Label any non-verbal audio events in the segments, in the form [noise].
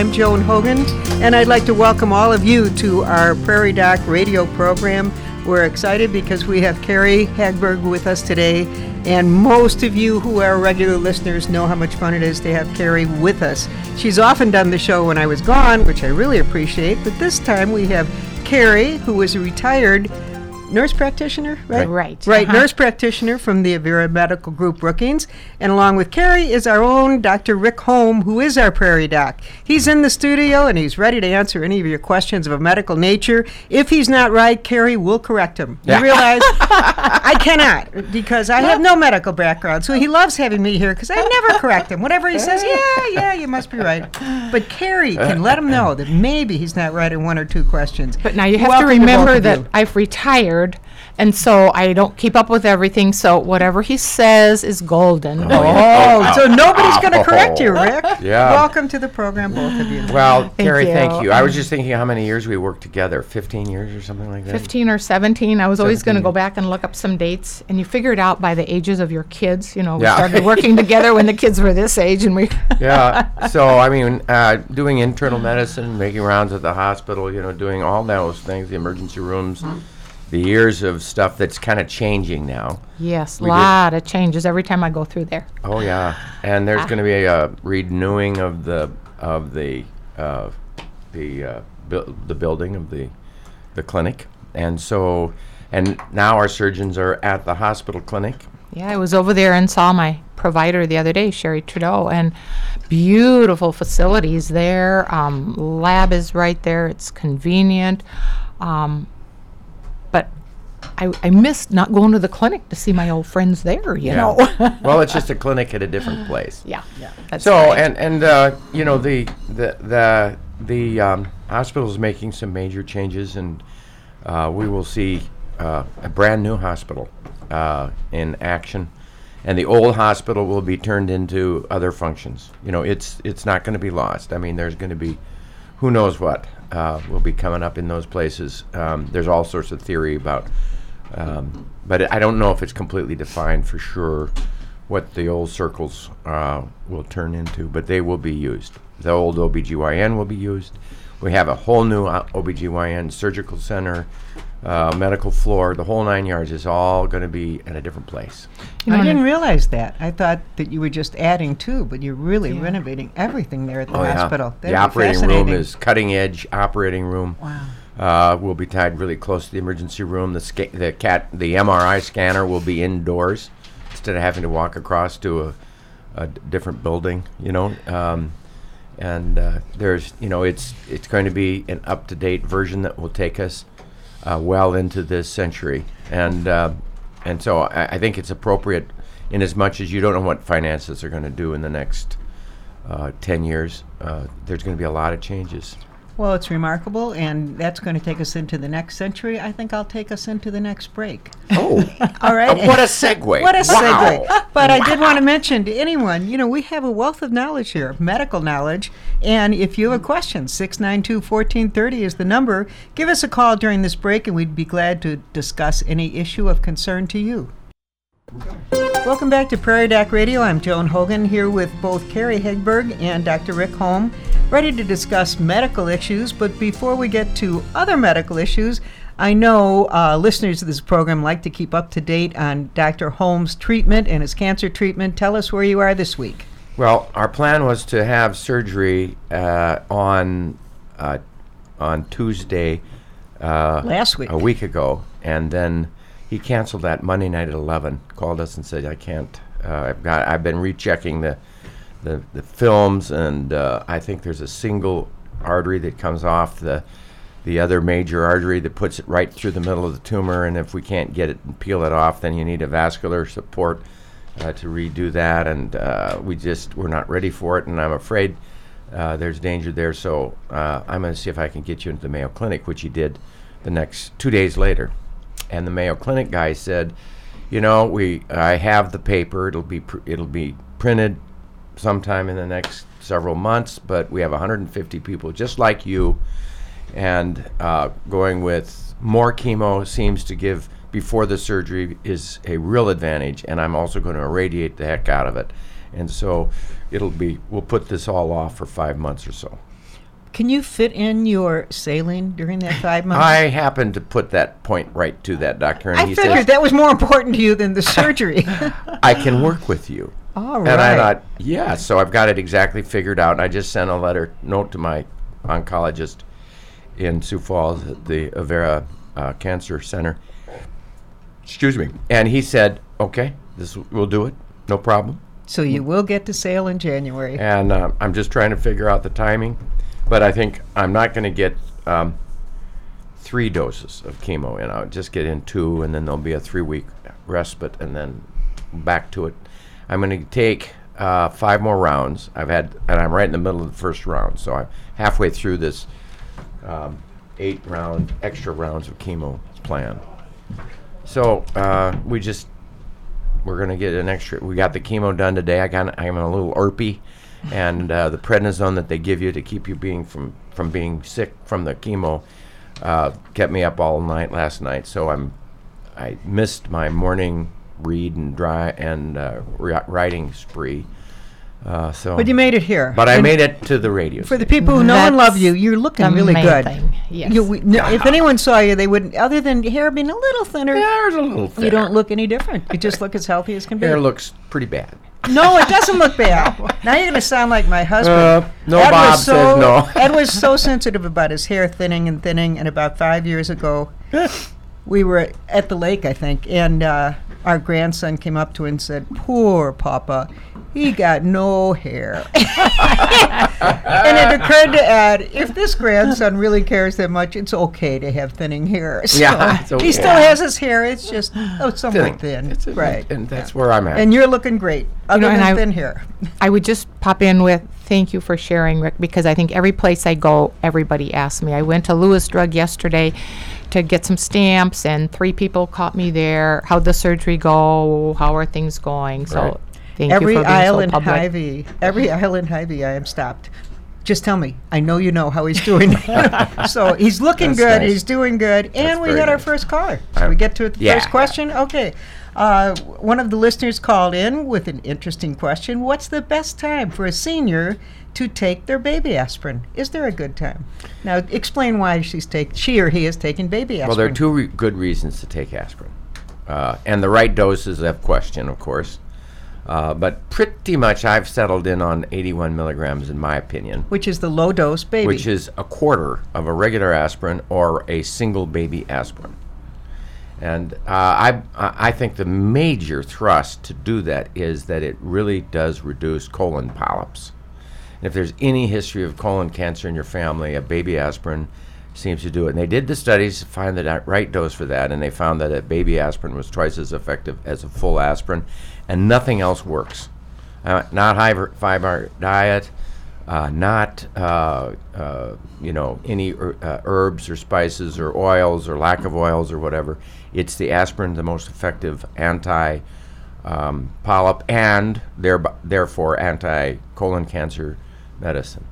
I'm Joan Hogan, and I'd like to welcome all of you to our Prairie Doc radio program. We're excited because we have Carrie Hegberg with us today, and most of you who are regular listeners know how much fun it is to have Carrie with us. She's often done the show when I was gone, which I really appreciate, but this time we have Carrie, who is a retired nurse practitioner, right? Right. Right, Uh-huh. nurse practitioner from the Avera Medical Group Brookings. And along with Carrie is our own Dr. Rick Holm, who is our prairie doc. He's in the studio and he's ready to answer any of your questions of a medical nature. If he's not right, Carrie will correct him. You realize [laughs] I cannot because I have no medical background. So he loves having me here because I never correct him. Whatever he says, yeah, yeah, you must be right. But Carrie can let him know that maybe he's not right in one or two questions. But now you have Welcome to remember of that. I've retired, and so I don't keep up with everything. So whatever he says is golden. Oh, so nobody's going to correct you, Rick. [laughs] Yeah. Welcome to the program, both of you. Well, Carrie, you. thank you. I was just thinking how many years we worked together. 15 years or something like that? 15 or 17. I was always going to go back and look up some dates, and you figure it out by the ages of your kids. You know, we Yeah. started working together when the kids were this age, and we. [laughs] yeah. So, I mean, uh, doing internal medicine, making rounds at the hospital, you know, doing all those things, the emergency rooms, the years of stuff that's kind of changing now. Yes, a lot of changes every time I go through there. Oh yeah, and there's going to be a renewing of the of the uh, the uh, bu- the building of the the clinic, and so and now our surgeons are at the hospital clinic. Yeah, I was over there and saw my provider the other day, Sherry Trudeau, and beautiful facilities there. Um, lab is right there. It's convenient. Um, I, I missed not going to the clinic to see my old friends there, you know. [laughs] well, it's just a clinic at a different place. yeah. yeah. That's So right. and and uh, you know the the the the um, hospital is making some major changes, and uh, we will see uh, a brand new hospital uh, in action, and the old hospital will be turned into other functions. You know, it's it's not going to be lost. I mean, there's going to be who knows what uh, will be coming up in those places. Um, there's all sorts of theory about, um, but I don't know if it's completely defined for sure what the old circles uh, will turn into, but they will be used. The old OBGYN will be used. We have a whole new uh, OBGYN surgical center, uh, medical floor, the whole nine yards is all going to be at a different place. You know, I didn't realize that. I thought that you were just adding to, but you're really Yeah. renovating everything there at the Oh, yeah. hospital. The That'd be operating room is cutting edge operating room. Wow. Uh, will be tied really close to the emergency room. The sca- the cat the MRI scanner will be indoors instead of having to walk across to a, a d- different building. You know, um, and uh, there's you know it's it's going to be an up to date version that will take us uh, well into this century, and uh, and so I, I think it's appropriate in as much as you don't know what finances are going to do in the next uh, ten years. Uh, there's going to be a lot of changes. Well, it's remarkable, and that's going to take us into the next century. I think I'll take us into the next break. Oh. [laughs] All right. Uh, what a segue. What a Wow. segue. But I did want to mention to anyone, you know, we have a wealth of knowledge here, medical knowledge. And if you have a question, 692 1430 is the number. Give us a call during this break, and we'd be glad to discuss any issue of concern to you. Welcome back to Prairie Doc Radio. I'm Joan Hogan here with both Carrie Hegberg and Dr. Rick Holm, ready to discuss medical issues. But before we get to other medical issues, I know uh, listeners of this program like to keep up to date on Dr. Holm's treatment and his cancer treatment. Tell us where you are this week. Well, our plan was to have surgery uh, on uh, on Tuesday uh, Last week. a week ago, and then he canceled that Monday night at eleven. Called us and said, "I can't. Uh, I've got. I've been rechecking the the, the films, and uh, I think there's a single artery that comes off the the other major artery that puts it right through the middle of the tumor. And if we can't get it and peel it off, then you need a vascular support uh, to redo that. And uh, we just we're not ready for it, and I'm afraid uh, there's danger there. So uh, I'm going to see if I can get you into the Mayo Clinic, which he did the next two days later. And the Mayo Clinic guy said, you know, we I have the paper. It'll be pr- it'll be printed sometime in the next several months. But we have 150 people just like you, and uh, going with more chemo seems to give before the surgery is a real advantage. And I'm also going to irradiate the heck out of it, and so it'll be we'll put this all off for five months or so. Can you fit in your saline during that five months? I happened to put that point right to that doctor, and I he figured said, that was more important to you than the surgery. [laughs] "I can work with you." All right. And I thought, yeah, so I've got it exactly figured out. And I just sent a letter note to my oncologist in Sioux Falls at the Avera uh, Cancer Center. Excuse me. And he said, okay, this we'll do it, no problem. so you will get to sail in January. And uh, I'm just trying to figure out the timing, but I think I'm not going to get um, three doses of chemo in. I'll just get in two, and then there'll be a three-week respite, and then back to it. I'm going to take uh, five more rounds. I've had, and I'm right in the middle of the first round, so I'm halfway through this um, eight-round extra rounds of chemo plan. So uh, we just we're gonna get an extra. We got the chemo done today. I got I'm a little irpy, and uh, the prednisone that they give you to keep you being from from being sick from the chemo uh, kept me up all night last night. So I'm I missed my morning read and dry and uh, ri- writing spree. Uh, so, But you made it here. but I made it to the radio. For the people who know and love you, you're looking the really good. thing, yes. You, we, no, if anyone saw you, they wouldn't. Other than your hair being a little thinner, Yeah, a little. you don't look any different. You just look as healthy as can be. Hair looks pretty bad. No, it doesn't look bad. [laughs] Now you're going to sound like my husband. Uh, no, Ed Bob was so, says no. Ed was so sensitive about his hair thinning and thinning, and about five years ago, [laughs] we were at the lake, I think, and uh, our grandson came up to him and said, "Poor Papa, he got no hair." [laughs] and it occurred to Ed, if this grandson really cares that much, it's okay to have thinning hair. [laughs] So Yeah, it's he still has his hair; it's just oh, somewhat thin, It's a- right? And that's where I'm at. And you're looking great, other and than I- thin hair. I would just pop in with thank you for sharing, Rick, because I think every place I go, everybody asks me. I went to Lewis Drug yesterday to get some stamps, and three people caught me there. How'd the surgery go? How are things going? So Right. thank every you for being aisle so in. Hy-Vee, every aisle in Hy-Vee, I am stopped. Just tell me. I know you know how he's doing. [laughs] so he's looking That's good. nice. He's doing good. And That's we very got our nice. first caller. Should we get to it? The yeah. first question? Okay. Uh, one of the listeners called in with an interesting question. What's the best time for a senior to take their baby aspirin? Is there a good time? Now, explain why she's take she or he is taking baby aspirin. Well, there are two re- good reasons to take aspirin, uh, and the right dose is a question, of course. Uh, but pretty much, I've settled in on 81 milligrams, in my opinion, which is the low dose baby. which is a quarter of a regular aspirin or a single baby aspirin. And uh, I, I I think the major thrust to do that is that it really does reduce colon polyps. If there's any history of colon cancer in your family, a baby aspirin seems to do it. And they did the studies to find the right dose for that, and they found that a baby aspirin was twice as effective as a full aspirin, and nothing else works. Uh, not high fiber diet, uh, not uh, uh, you know any er- uh, herbs or spices or oils or lack of oils or whatever. It's the aspirin, the most effective anti um, polyp and thereby, therefore anti colon cancer medicine.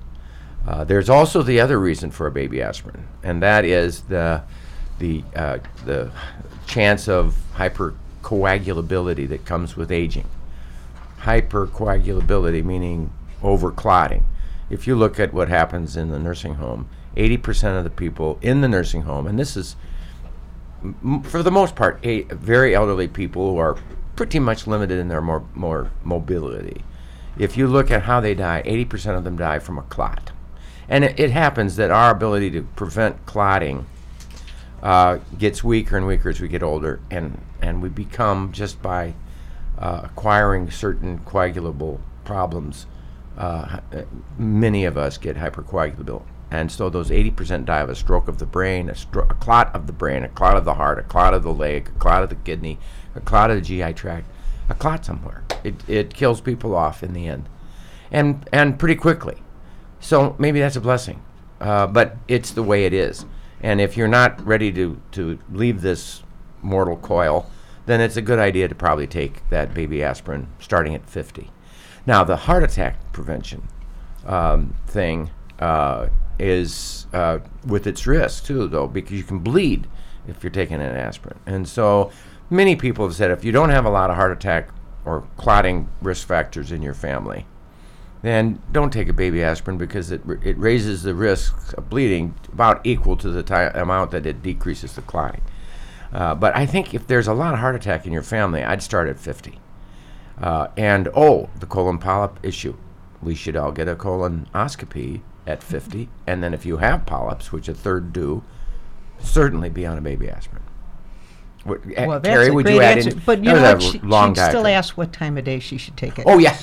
Uh, there's also the other reason for a baby aspirin, and that is the the uh, the chance of hypercoagulability that comes with aging. Hypercoagulability meaning overclotting. If you look at what happens in the nursing home, 80% of the people in the nursing home, and this is m- for the most part, a, very elderly people who are pretty much limited in their more, more mobility. If you look at how they die, 80% of them die from a clot. And it, it happens that our ability to prevent clotting uh, gets weaker and weaker as we get older, and, and we become, just by uh, acquiring certain coagulable problems, uh, many of us get hypercoagulable. And so those 80% die of a stroke of the brain, a, stro- a clot of the brain, a clot of the heart, a clot of the leg, a clot of the kidney, a clot of the GI tract, a clot somewhere. It, it kills people off in the end. And, and pretty quickly. So maybe that's a blessing. Uh, but it's the way it is. And if you're not ready to, to leave this mortal coil, then it's a good idea to probably take that baby aspirin starting at 50. Now, the heart attack prevention um, thing uh, is uh, with its risk too, though, because you can bleed if you're taking an aspirin. And so many people have said if you don't have a lot of heart attack or clotting risk factors in your family, then don't take a baby aspirin because it, r- it raises the risk of bleeding about equal to the ti- amount that it decreases the clotting. Uh, but I think if there's a lot of heart attack in your family, I'd start at 50. Uh, and oh, the colon polyp issue. We should all get a colonoscopy at 50. And then if you have polyps, which a third do, certainly be on a baby aspirin. What, eh, Well, that's Terry, a would great you add answer. in? But you know was what? a She, long she'd still diagram. ask what time of day she should take it. Oh, yeah.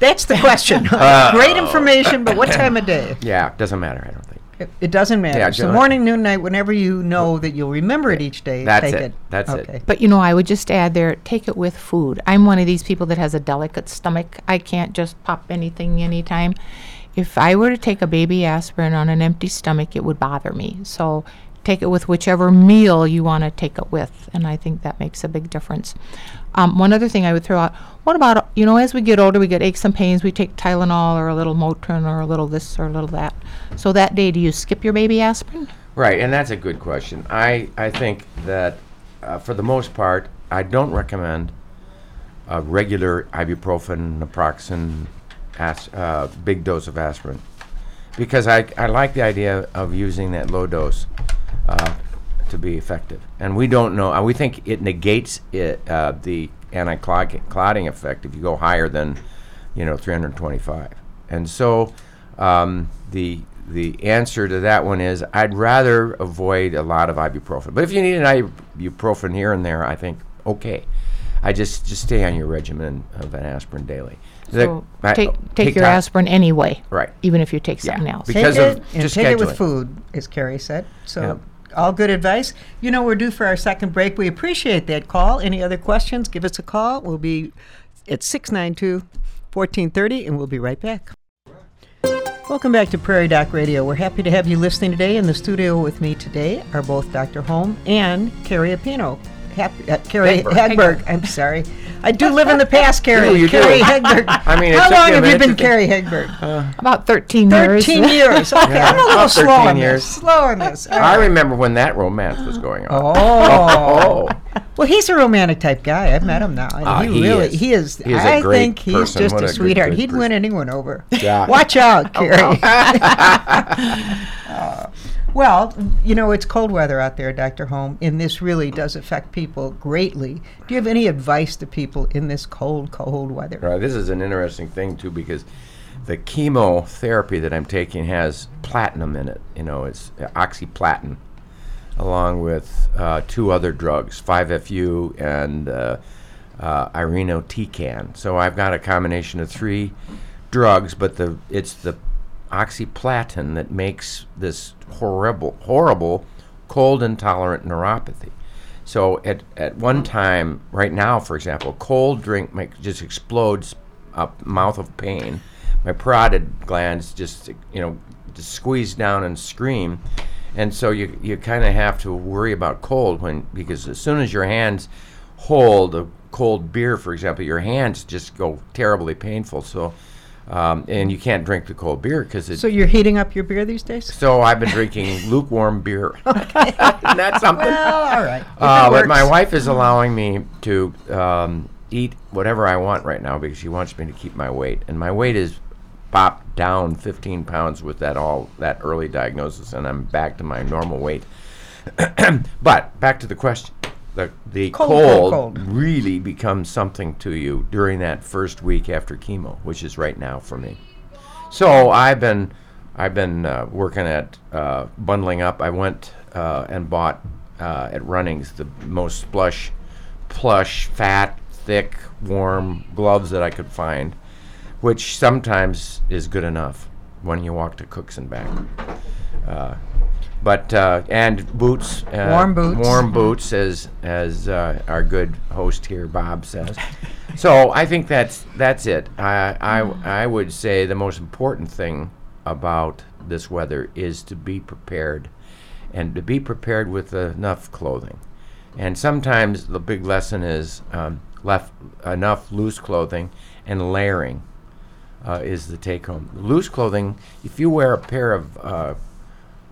That's the question. [laughs] Uh, Great information, but what time of day? [coughs] yeah, doesn't matter, I don't think. It, it doesn't matter. Yeah, so ju- morning, noon, night, whenever you know that you'll remember it each day, That's take it. it. That's it. okay. But you know, I would just add there, take it with food. I'm one of these people that has a delicate stomach. I can't just pop anything anytime. If I were to take a baby aspirin on an empty stomach, it would bother me. So take it with whichever meal you want to take it with, and I think that makes a big difference. Um, one other thing I would throw out: what about you know, as we get older, we get aches and pains. We take Tylenol or a little Motrin or a little this or a little that. So that day, do you skip your baby aspirin? Right, and that's a good question. I, I think that uh, for the most part, I don't recommend a regular ibuprofen, naproxen, as, uh, big dose of aspirin because I, I like the idea of using that low dose uh, to be effective. And we don't know, uh, we think it negates it, uh, the anti-clotting effect if you go higher than, you know, 325. And so um, the the answer to that one is I'd rather avoid a lot of ibuprofen. But if you need an ibuprofen here and there, I think okay. I just just stay on your regimen of an aspirin daily. The- So I- take take, your Ty- aspirin anyway, Right. even if you take Yeah, something else. because take of it and just take it with food, as Carrie said. So, Yep. All good advice. You know, we're due for our second break. We appreciate that call. Any other questions? Give us a call. We'll be at 692 1430, and we'll be right back. Welcome back to Prairie Doc Radio. We're happy to have you listening today. In the studio with me today are both Dr. Holm and Carrie Apino. Happy, uh, Carrie Hegberg. Hegberg. I'm sorry. I do live in the past, [laughs] Carrie. you do. Carrie [laughs] Hegberg. I mean, it how took long you a have you minute been to think. Carrie Hegberg? About 13 years. 13 [laughs] years. Okay, Yeah, I'm a little about slow 13 on years. this. Slow on this. All I right. remember when that romance was going on. Oh. well, he's a romantic type guy. I've met him now. and Ah, he, he really, is. he is. He is a I great think he's person. just What a a good, sweetheart. good He'd win person. anyone over. Yeah. Watch out, Carrie. Well, you know, it's cold weather out there, Dr. Holm, and this really does affect people greatly. Do you have any advice to people in this cold, cold weather? Right. This is an interesting thing too because the chemotherapy that I'm taking has platinum in it. You know, it's uh, oxaliplatin, along with uh, two other drugs, 5FU and uh, uh, irinotecan. So I've got a combination of three drugs, but the it's the oxaliplatin that makes this horrible, horrible cold intolerant neuropathy. So at, at one time, right now, for example, cold drink make, just explodes up mouth of pain. My parotid glands just you know just squeeze down and scream, and so you you kind of have to worry about cold when because as soon as your hands hold a cold beer, for example, your hands just go terribly painful. So. Um, and you can't drink the cold beer because it's So you're heating up your beer these days? so I've been drinking [laughs] lukewarm beer. [laughs] Isn't that something? Well, all right. Uh, but my wife is allowing me to um, eat whatever I want right now because she wants me to keep my weight, and my weight is popped down 15 pounds with that all that early diagnosis, and I'm back to my normal weight. [clears throat] but back to the question. The, the Cold, cold, cold, really becomes something to you during that first week after chemo, which is right now for me. So I've been I've been uh, working at uh, bundling up. I went uh, and bought uh, at Runnings the most plush, plush, fat, thick, warm gloves that I could find, which sometimes is good enough when you walk to Cooks and back. But uh, and boots, uh, Warm boots. warm boots, as as uh, our good host here, Bob says. [laughs] so I think that's that's it. I, I I would say the most important thing about this weather is to be prepared, and to be prepared with enough clothing. And sometimes the big lesson is um, left enough loose clothing and layering uh, is the take home. Loose clothing, if you wear a pair of uh,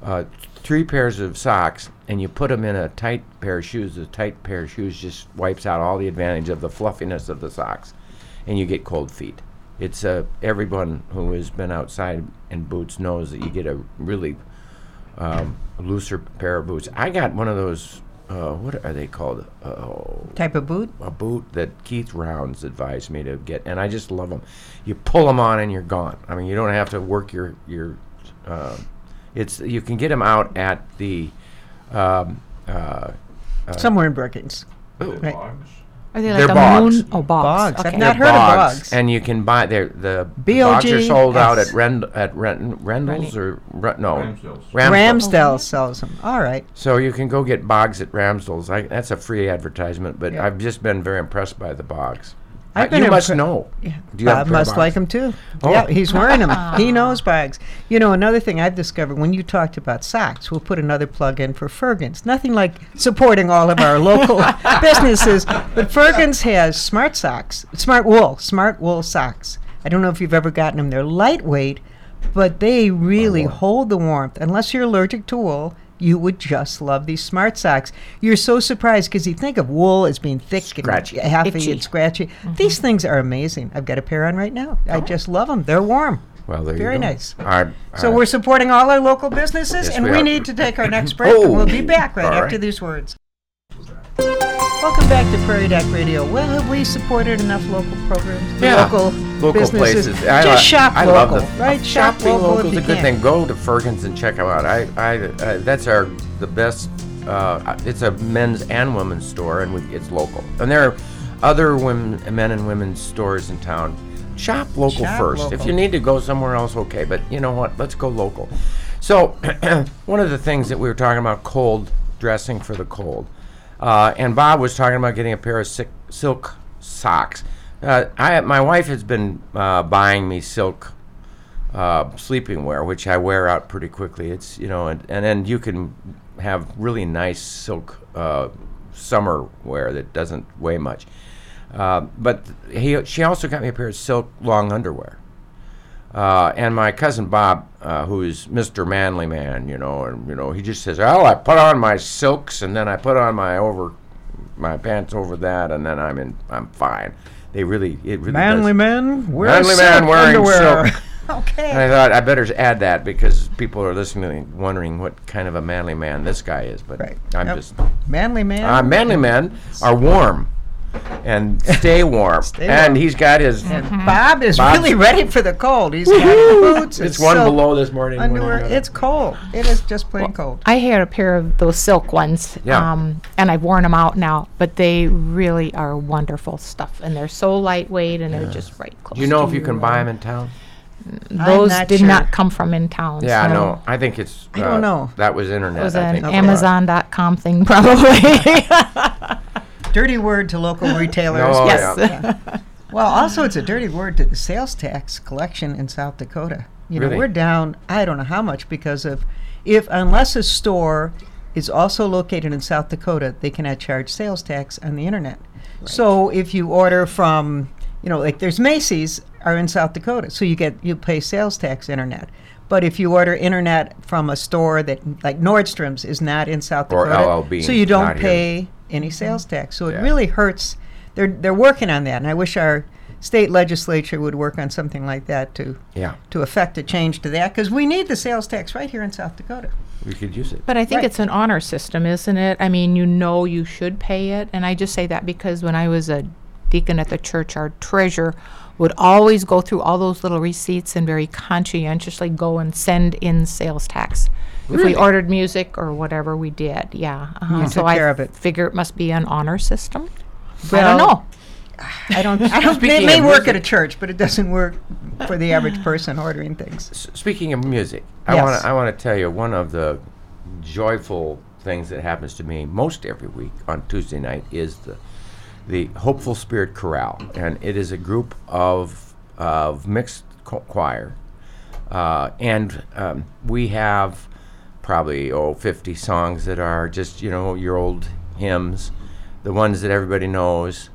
uh, three pairs of socks and you put them in a tight pair of shoes, the tight pair of shoes just wipes out all the advantage of the fluffiness of the socks and you get cold feet. it's a everyone who has been outside in boots knows that you get a really um, looser pair of boots. I got one of those. Uh, what are they called? Oh, Type of boot? a boot that Keith Rounds advised me to get, and I just love them. You pull them on and you're gone. I mean, you don't have to work your your. Uh, it's you can get them out at the. Um, uh, Somewhere in Brookings. Right. Are they They're like a bogs. moon? Oh, bogs. Bogs. I've not they're heard of bogs. and you can buy they're, the bogs are B-O-G-S. sold out at Rend at Rend, Rendell's or Re- no Ramsdale's. Ramsdale's. Ramsdale sells them. All right. So you can go get bogs at Ramsdale's. I, that's a free advertisement, but Yeah. I've just been very impressed by the bogs. I've been you must impre- know. Yeah. Do you Bob pair must bogs? like them too. Oh. Yeah, he's wearing them. he [laughs] knows bags. You know, another thing I've discovered when you talked about socks, we'll put another plug in for Fergen's. Nothing like supporting all of our [laughs] local businesses, but Fergen's has smart socks, smart wool, smart wool socks. I don't know if you've ever gotten them. They're lightweight, but they really warm. hold the warmth. Unless you're allergic to wool, you would just love these smart socks. You're so surprised because you think of wool as being thick Scratchy. and huffy Itchy. and scratchy. Mm-hmm. These things are amazing. I've got a pair on right now. I oh. just love them. They're warm. Well, there Very you go. nice. So we're supporting all our local businesses, Yes, and we we, need to take our next [laughs] break. and we'll be Oh, back right all after right. these words. Welcome back to Prairie Doc Radio. Well, have we supported enough local programs? Yeah, local, local businesses. places. I, Just shop I local, love the right? Shop shopping local, local is a good can. thing. Go to Fergen's and check them out. I, I, uh, that's our the best. Uh, it's a men's and women's store, and we, it's local. And there are other women, men and women's stores in town. Shop local Shop first. If you need to go somewhere else, okay. But you know what? Let's go local. So, [clears throat] one of the things that we were talking about, cold dressing for the cold. Uh, and Bob was talking about getting a pair of silk, socks. Uh, I, my wife has been uh, buying me silk uh, sleeping wear, which I wear out pretty quickly. It's you know, and, and then you can have really nice silk uh, summer wear that doesn't weigh much. Uh, but he, she also got me a pair of silk long underwear. Uh, and my cousin Bob, uh, who is Mr. Manly Man, you know, and you know, he just says, "Oh, I put on my silks, and then I put on my over, my pants over that, and then I'm in, I'm fine." They really, it really Manly does. men wear Manly man wearing underwear. silk. [laughs] okay. And I thought I better add that because people are listening, wondering what kind of a manly man this guy is. But Right. I'm Yep. just Manly man. uh, manly men are warm and stay warm, Stay and warm. he's got his. And Bob is Bob's- really ready for the cold. He's got his boots. It's one below this morning. Underwear. It's cold. It is just plain cold. I had a pair of those silk ones, Yeah. um, and I've worn them out now. But they really are wonderful stuff, and they're so lightweight, and they're just right close. Do you know to if you can buy them in town? Those not did sure. not come from in town. Yeah, I so know. I think it's. I don't uh, know. That was internet. It was an think. Okay. Amazon.com thing, [laughs] probably. [laughs] Dirty word to local [laughs] retailers. Oh, yes. yeah. [laughs] Well, also it's a dirty word to the sales tax collection in South Dakota. You know, we're down I don't know how much because of if unless a store is also located in South Dakota, they cannot charge sales tax on the internet. Right. So if you order from, you know, like there's Macy's are in South Dakota, so you get you pay sales tax internet. But if you order internet from a store that like Nordstrom's is not in South Or Dakota, LLB, so you don't here. Pay any mm-hmm. sales tax. So it Yeah. really hurts. They're they're working on that, and I wish our state legislature would work on something like that to Yeah, to affect a change to that because we need the sales tax right here in South Dakota. we could use it. But I think Right. it's an honor system, isn't it? I mean, you know you should pay it. And I just say that because when I was a deacon at the church, our treasurer would always go through all those little receipts and very conscientiously go and send in sales tax. If Really? we ordered music or whatever we did, yeah. Uh-huh. You so took I care of it. figure it must be an honor system. I Well, don't know. I don't. [laughs] I don't. It Speaking may of work music- at a church, but it doesn't work for the average person ordering things. S- speaking of music, I Yes. want to I want to tell you one of the joyful things that happens to me most every week on Tuesday night is the the Hopeful Spirit Chorale, and it is a group of of mixed cho- choir, uh, and um, we have probably oh 50 songs that are just you know your old hymns, the ones that everybody knows,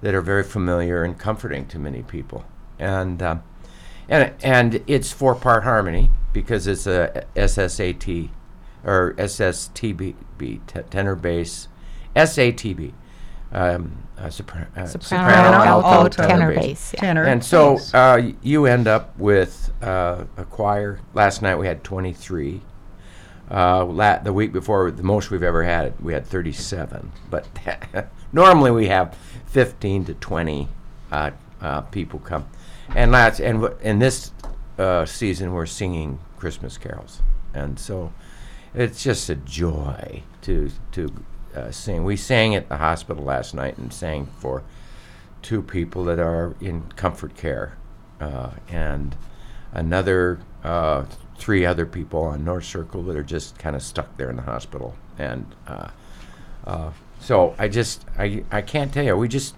that are very familiar and comforting to many people, and. Um, and and it's four part harmony because it's a SSAT or SSTB tenor bass SATB um, uh, sopra- uh, Soprano, alto, tenor, bass. yeah. Tenor. And so uh, you end up with uh, a choir. Last night we had 23. Uh, la- the week before, the most we've ever had, we had 37. But [laughs] normally we have 15 to 20 uh, uh, people come. And last, and w- in this uh, season, we're singing Christmas carols, and so it's just a joy to to uh, sing. We sang at the hospital last night and sang for two people that are in comfort care, uh, and another uh, three other people on North Circle that are just kind of stuck there in the hospital. And uh, uh, so I just I I can't tell you. We just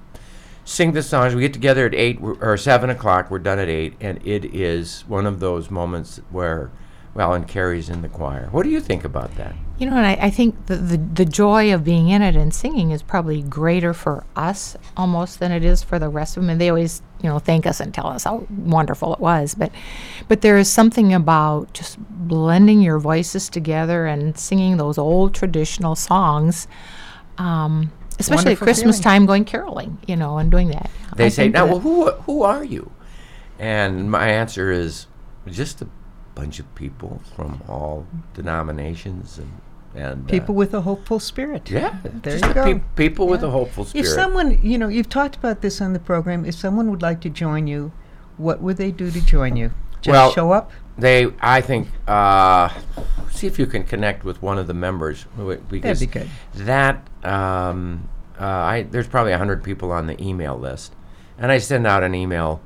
sing the songs. We get together at eight or seven o'clock. We're done at eight, and it is one of those moments where. Well, and Carrie's in the choir. What do you think about that? You know, and I, I think the, the the joy of being in it and singing is probably greater for us almost than it is for the rest of them. And they always, you know, thank us and tell us how wonderful it was. But but there is something about just blending your voices together and singing those old traditional songs, um, especially Wonderful at Christmas feeling. time, going caroling, you know, and doing that. They I say, think now, well, who who are you? And my answer is just a bunch of people from all denominations and and uh, people with a hopeful spirit. yeah, There just you go. peop- people with a hopeful spirit. If someone, you know, you've talked about this on the program. If someone would like to join you, what would they do to join you? Just Well, show up. they, I think, uh, see if you can connect with one of the members because be good. that um, uh, I there's probably hundred people on the email list, and I send out an email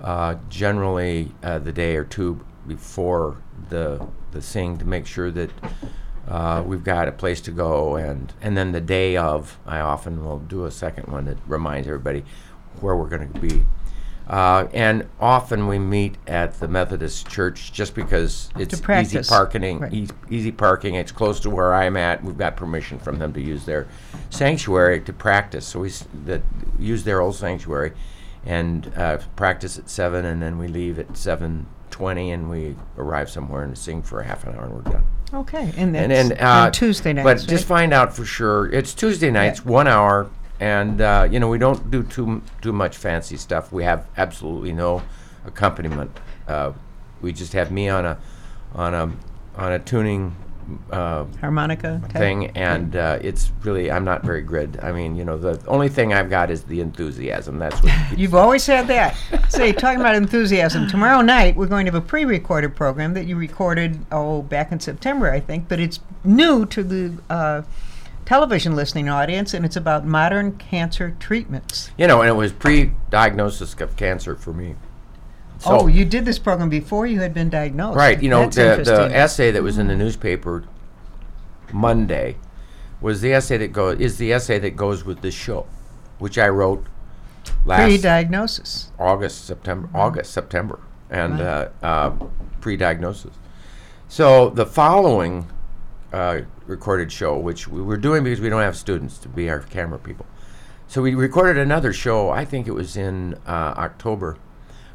uh, generally uh, the day or two before the the sing to make sure that uh, we've got a place to go, and and then the day of, I often will do a second one that reminds everybody where we're going to be. Uh, and often we meet at the Methodist Church just because it's easy parking. Right. eas- easy parking. It's close to where I'm at. We've got permission from them to use their sanctuary to practice. So we s- that use their old sanctuary and uh, practice at seven, and then we leave at seven twenty, and we arrive somewhere and sing for a half an hour, and we're done. Okay, and And that's then uh, on Tuesday nights. But right? just find out for sure. It's Tuesday nights, one hour, and uh, you know we don't do too too much fancy stuff. We have absolutely no accompaniment. Uh, we just have me on a on a on a tuning uh, harmonica type? thing, and uh, it's really I'm not very good. I mean, you know, the only thing I've got is the enthusiasm. That's what You've always had that. Say, talking about enthusiasm. Tomorrow night we're going to have a pre-recorded program that you recorded oh back in September, I think, but it's new to the uh, television listening audience, and it's about modern cancer treatments. you know, and it was pre-diagnosis of cancer for me. So- oh, you did this program before you had been diagnosed. Right. You know, That's the, the essay that was in the newspaper Monday was the essay that goes is the essay that goes with this show, which I wrote last pre-diagnosis. August, September, August, September, and Right. uh, uh, pre-diagnosis. So the following uh, recorded show, which we were doing because we don't have students to be our camera people, so we recorded another show. I think it was in uh, October.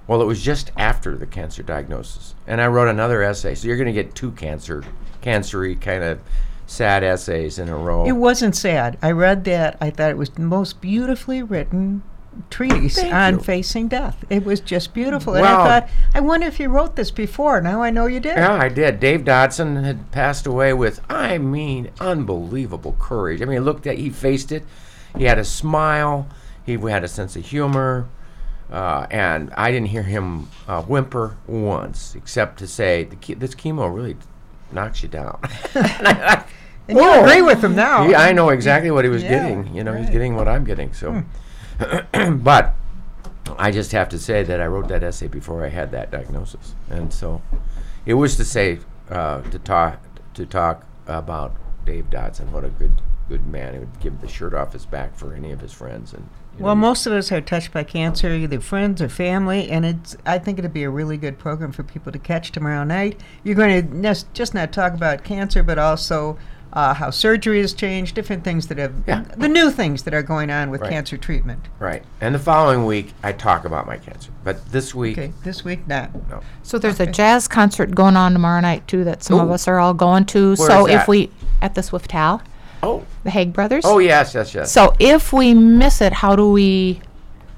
Well, it was just after the cancer diagnosis, and I wrote another essay. So you're going to get two cancer, cancery kind of sad essays in a row. It wasn't sad. I read that. I thought it was the most beautifully written treatise Thank on you. facing death. It was just beautiful. And Wow. I thought, I wonder if you wrote this before. Now I know you did. Yeah, I did. Dave Dodson had passed away with, I mean, unbelievable courage. I mean, he looked at, he faced it. He had a smile. He had a sense of humor. Uh, and I didn't hear him uh, whimper once, except to say, the che- this chemo really knocks you down. [laughs] [laughs] And you agree with him now. He, I know exactly what he was Yeah, getting. You know, he's getting what I'm getting. So, [clears throat] but I just have to say that I wrote that essay before I had that diagnosis, and so it was to say uh, to talk to talk about Dave Dodson. What a good good man. who would give the shirt off his back for any of his friends. And you know, Well, most of us are touched by cancer, either friends or family, and it's. I think it'd be a really good program for people to catch tomorrow night. You're going to nes- just not talk about cancer, but also uh, how surgery has changed, different things that have, Yeah. the new things that are going on with Right. cancer treatment. right. And the following week, I talk about my cancer, but this week, Okay, this week not. no. So there's Okay. a jazz concert going on tomorrow night too that some of us are all going to. Where so is if we at the Swift Hal, Oh, the Haig brothers. oh yes, yes, yes. So if we miss it, how do we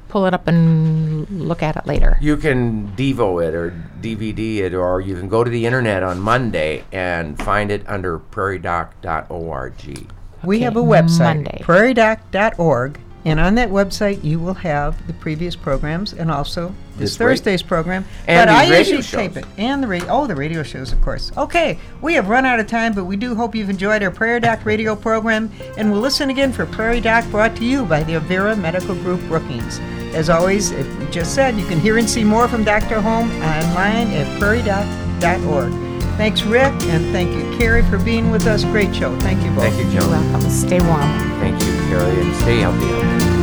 pull it up and look at it later? You can Devo it or DVD it, or you can go to the internet on Monday and find it under prairiedoc.org. We have a Okay, website, Monday. prairiedoc.org, and on that website you will have the previous programs and also this, This Thursday's program. And but the I radio usually tape it and the radio. Oh, the radio shows, of course. Okay, we have run out of time, but we do hope you've enjoyed our Prairie Doc radio program, and we'll listen again for Prairie Doc, brought to you by the Avera Medical Group Brookings. As always, we just said you can hear and see more from Dr. Holm online at prairiedoc.org. Thanks, Rick, and thank you, Carrie, for being with us. Great show. Thank you both. Thank you, You're welcome. Stay warm. Thank you, Carrie, and stay healthy out there.